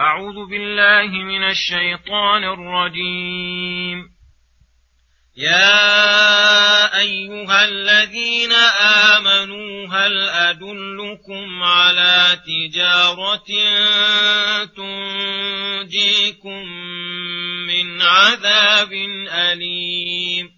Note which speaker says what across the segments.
Speaker 1: أعوذ بالله من الشيطان الرجيم يا أيها الذين آمنوا هل أدلكم على تجارة تنجيكم من عذاب أليم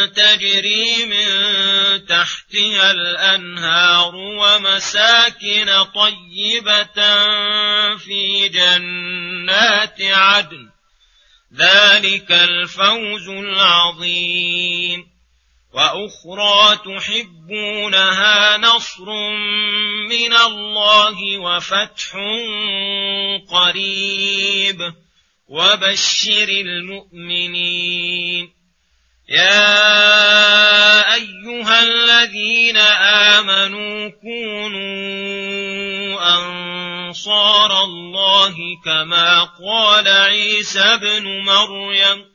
Speaker 1: تجري من تحتها الأنهار ومساكن طيبة في جنات عدن ذلك الفوز العظيم وأخرى تحبونها نصر من الله وفتح قريب وبشر المؤمنين يا أيها الذين آمنوا كونوا أنصار الله كما قال عيسى ابن مريم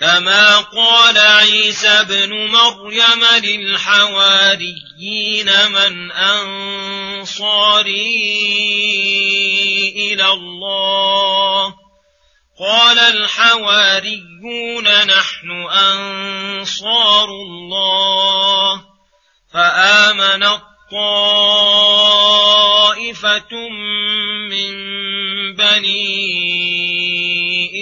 Speaker 1: كما قال عيسى ابن مريم للحواريين من أنصاري إلى الله قال الحواري يحبون نحن أنصار الله فآمنت طائفة من بني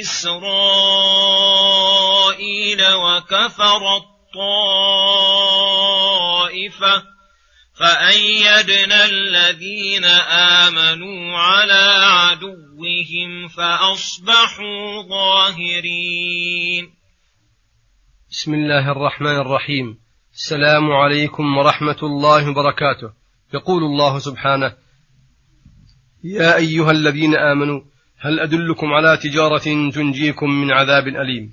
Speaker 1: إسرائيل وكفرت طائفة فأيدنا الذين آمنوا على عدوهم فأصبحوا ظاهرين.
Speaker 2: بسم الله الرحمن الرحيم. السلام عليكم ورحمة الله وبركاته. يقول الله سبحانه: يا أيها الذين آمنوا هل أدلكم على تجارة تنجيكم من عذاب أليم؟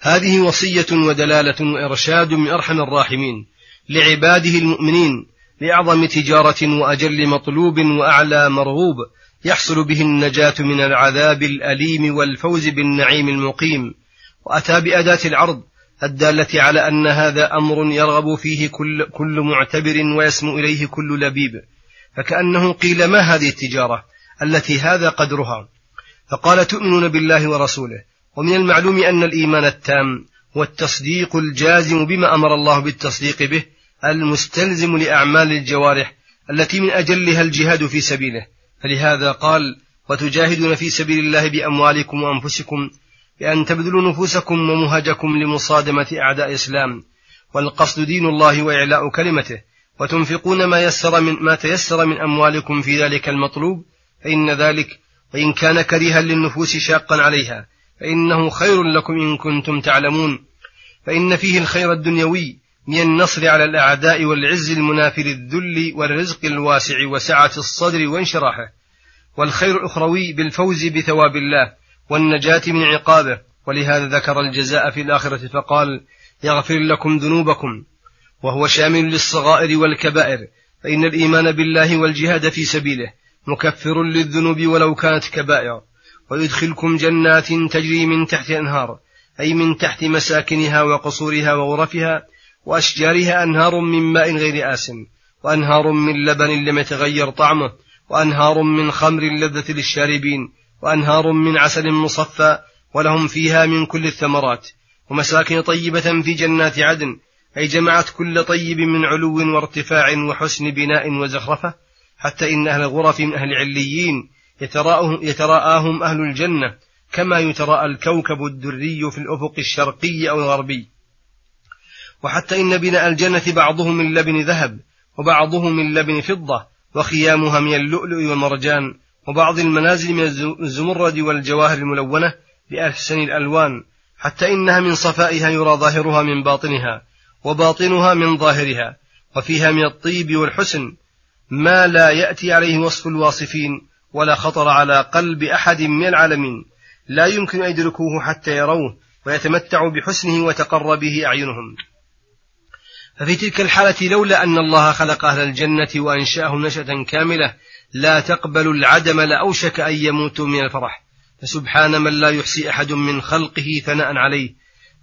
Speaker 2: هذه وصية ودلالة وإرشاد من أرحم الراحمين. لعباده المؤمنين لأعظم تجارة وأجل مطلوب وأعلى مرغوب يحصل به النجاة من العذاب الأليم والفوز بالنعيم المقيم وأتى بأداة العرض الدالة على أن هذا أمر يرغب فيه كل, كل معتبر ويسمو إليه كل لبيب فكأنه قيل ما هذه التجارة التي هذا قدرها فقال تؤمنون بالله ورسوله ومن المعلوم أن الإيمان التام والتصديق الجازم بما أمر الله بالتصديق به المستلزم لأعمال الجوارح التي من أجلها الجهاد في سبيله فلهذا قال وتجاهدون في سبيل الله بأموالكم وأنفسكم بأن تبذلوا نفوسكم ومهجكم لمصادمة أعداء الإسلام والقصد دين الله وإعلاء كلمته وتنفقون ما يسر من ما تيسر من أموالكم في ذلك المطلوب فإن ذلك وإن كان كريها للنفوس شاقا عليها فإنه خير لكم إن كنتم تعلمون فإن فيه الخير الدنيوي من النصر على الأعداء والعز المنافر الذل والرزق الواسع وسعة الصدر وانشراحه والخير الأخروي بالفوز بثواب الله والنجاة من عقابه ولهذا ذكر الجزاء في الآخرة فقال يغفر لكم ذنوبكم وهو شامل للصغائر والكبائر فإن الإيمان بالله والجهاد في سبيله مكفر للذنوب ولو كانت كبائر ويدخلكم جنات تجري من تحت أنهار أي من تحت مساكنها وقصورها وغرفها وأشجارها أنهار من ماء غير آسن وأنهار من لبن لم يتغير طعمه وأنهار من خمر لذة للشاربين وأنهار من عسل مصفى ولهم فيها من كل الثمرات ومساكن طيبة في جنات عدن أي جمعت كل طيب من علو وارتفاع وحسن بناء وزخرفة حتى إن أهل الغرف من أهل عليين يتراءهم أهل الجنة كما يتراءى الكوكب الدري في الأفق الشرقي أو الغربي وحتى إن بناء الجنة بعضهم من لبن ذهب وبعضهم من لبن فضة وخيامها من اللؤلؤ والمرجان وبعض المنازل من الزمرد والجواهر الملونة بأحسن الألوان حتى إنها من صفائها يرى ظاهرها من باطنها وباطنها من ظاهرها وفيها من الطيب والحسن ما لا يأتي عليه وصف الواصفين ولا خطر على قلب أحد من العالمين لا يمكن أن يدركوه حتى يروه ويتمتعوا بحسنه وتقر به أعينهم ففي تلك الحالة لولا أن الله خلق أهل الجنة وأنشأهم نشأة كاملة لا تقبل العدم لأوشك أن يموتوا من الفرح فسبحان من لا يحصي أحد من خلقه ثناء عليه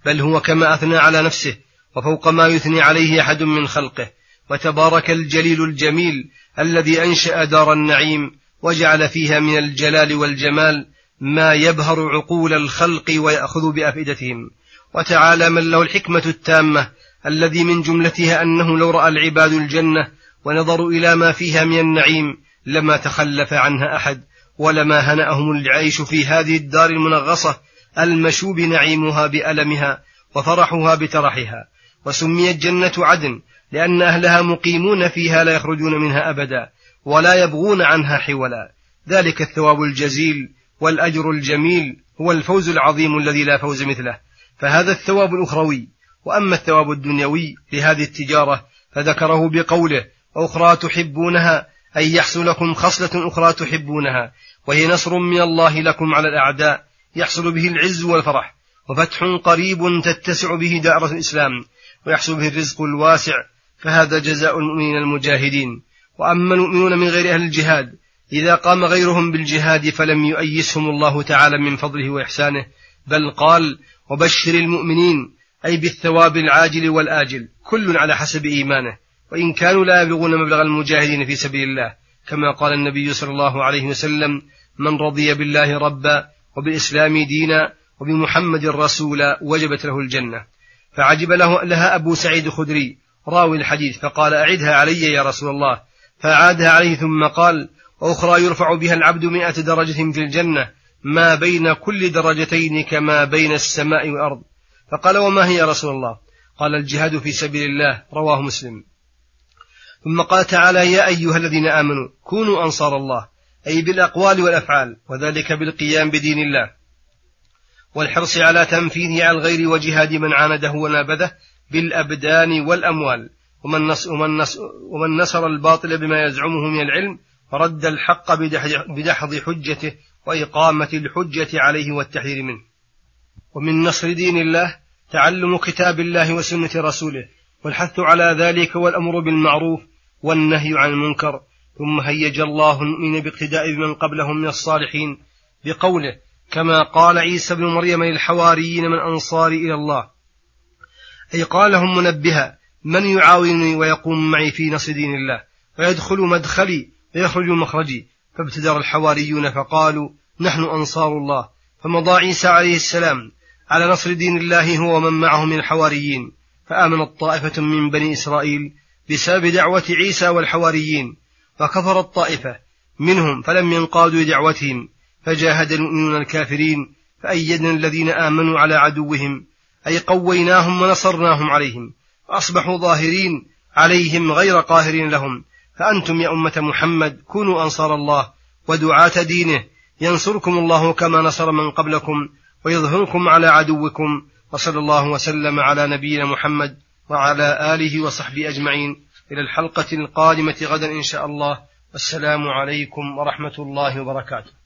Speaker 2: بل هو كما أثنى على نفسه وفوق ما يثني عليه أحد من خلقه وتبارك الجليل الجميل الذي أنشأ دار النعيم وجعل فيها من الجلال والجمال ما يبهر عقول الخلق ويأخذ بأفئدتهم وتعالى من له الحكمة التامة الذي من جملتها أنه لو رأى العباد الجنة ونظروا إلى ما فيها من النعيم لما تخلف عنها أحد ولما هنأهم العيش في هذه الدار المنغصة المشوب نعيمها بألمها وفرحها بترحها وسميت جنة عدن لأن أهلها مقيمون فيها لا يخرجون منها أبدا ولا يبغون عنها حولا ذلك الثواب الجزيل والأجر الجميل هو الفوز العظيم الذي لا فوز مثله فهذا الثواب الأخروي وأما الثواب الدنيوي لهذه التجارة فذكره بقوله أخرى تحبونها أي يحصل لكم خصلة أخرى تحبونها وهي نصر من الله لكم على الأعداء يحصل به العز والفرح وفتح قريب تتسع به دائرة الإسلام ويحصل به الرزق الواسع فهذا جزاء المؤمنين المجاهدين وأما المؤمنون من غير أهل الجهاد إذا قام غيرهم بالجهاد فلم يؤيسهم الله تعالى من فضله وإحسانه بل قال وبشر المؤمنين أي بالثواب العاجل والآجل كل على حسب إيمانه وإن كانوا لا يبلغون مبلغ المجاهدين في سبيل الله كما قال النبي صلى الله عليه وسلم من رضي بالله ربا وبالإسلام دينا وبمحمد رسولا وجبت له الجنة فعجب له لها أبو سعيد الخدري راوي الحديث فقال أعدها علي يا رسول الله فأعادها عليه ثم قال وأخرى يرفع بها العبد مئة درجة في الجنة ما بين كل درجتين كما بين السماء والأرض فقال وما هي يا رسول الله قال الجهاد في سبيل الله رواه مسلم ثم قال تعالى يا أيها الذين آمنوا كونوا أنصار الله أي بالأقوال والأفعال وذلك بالقيام بدين الله والحرص على تنفيذه على الغير وجهاد من عانده ونابذه بالأبدان والأموال ومن, نص ومن, نص ومن نصر الباطل بما يزعمه من العلم ورد الحق بدحض حجته وإقامة الحجة عليه والتحذير منه ومن نصر دين الله تعلم كتاب الله وسنة رسوله والحث على ذلك والأمر بالمعروف والنهي عن المنكر ثم هيج الله المؤمنين باقتداء بمن قبلهم من الصالحين بقوله كما قال عيسى بن مريم للحواريين من أنصاري إلى الله أي قال لهم منبها من يعاونني ويقوم معي في نصر دين الله ويدخل مدخلي ويخرج مخرجي فابتدر الحواريون فقالوا نحن أنصار الله فمضى عيسى عليه السلام على نصر دين الله هو ومن معه من الحواريين فآمنت طائفة من بني إسرائيل بسبب دعوة عيسى والحواريين فكفرت طائفة منهم فلم ينقادوا لدعوتهم فجاهد المؤمنون الكافرين فأيدنا الذين آمنوا على عدوهم أي قويناهم ونصرناهم عليهم فأصبحوا ظاهرين عليهم غير قاهرين لهم فأنتم يا أمة محمد كونوا أنصار الله ودعاة دينه ينصركم الله كما نصر من قبلكم ويظهركم على عدوكم وصلى الله وسلم على نبينا محمد وعلى آله وصحبه أجمعين إلى الحلقة القادمة غدا إن شاء الله والسلام عليكم ورحمة الله وبركاته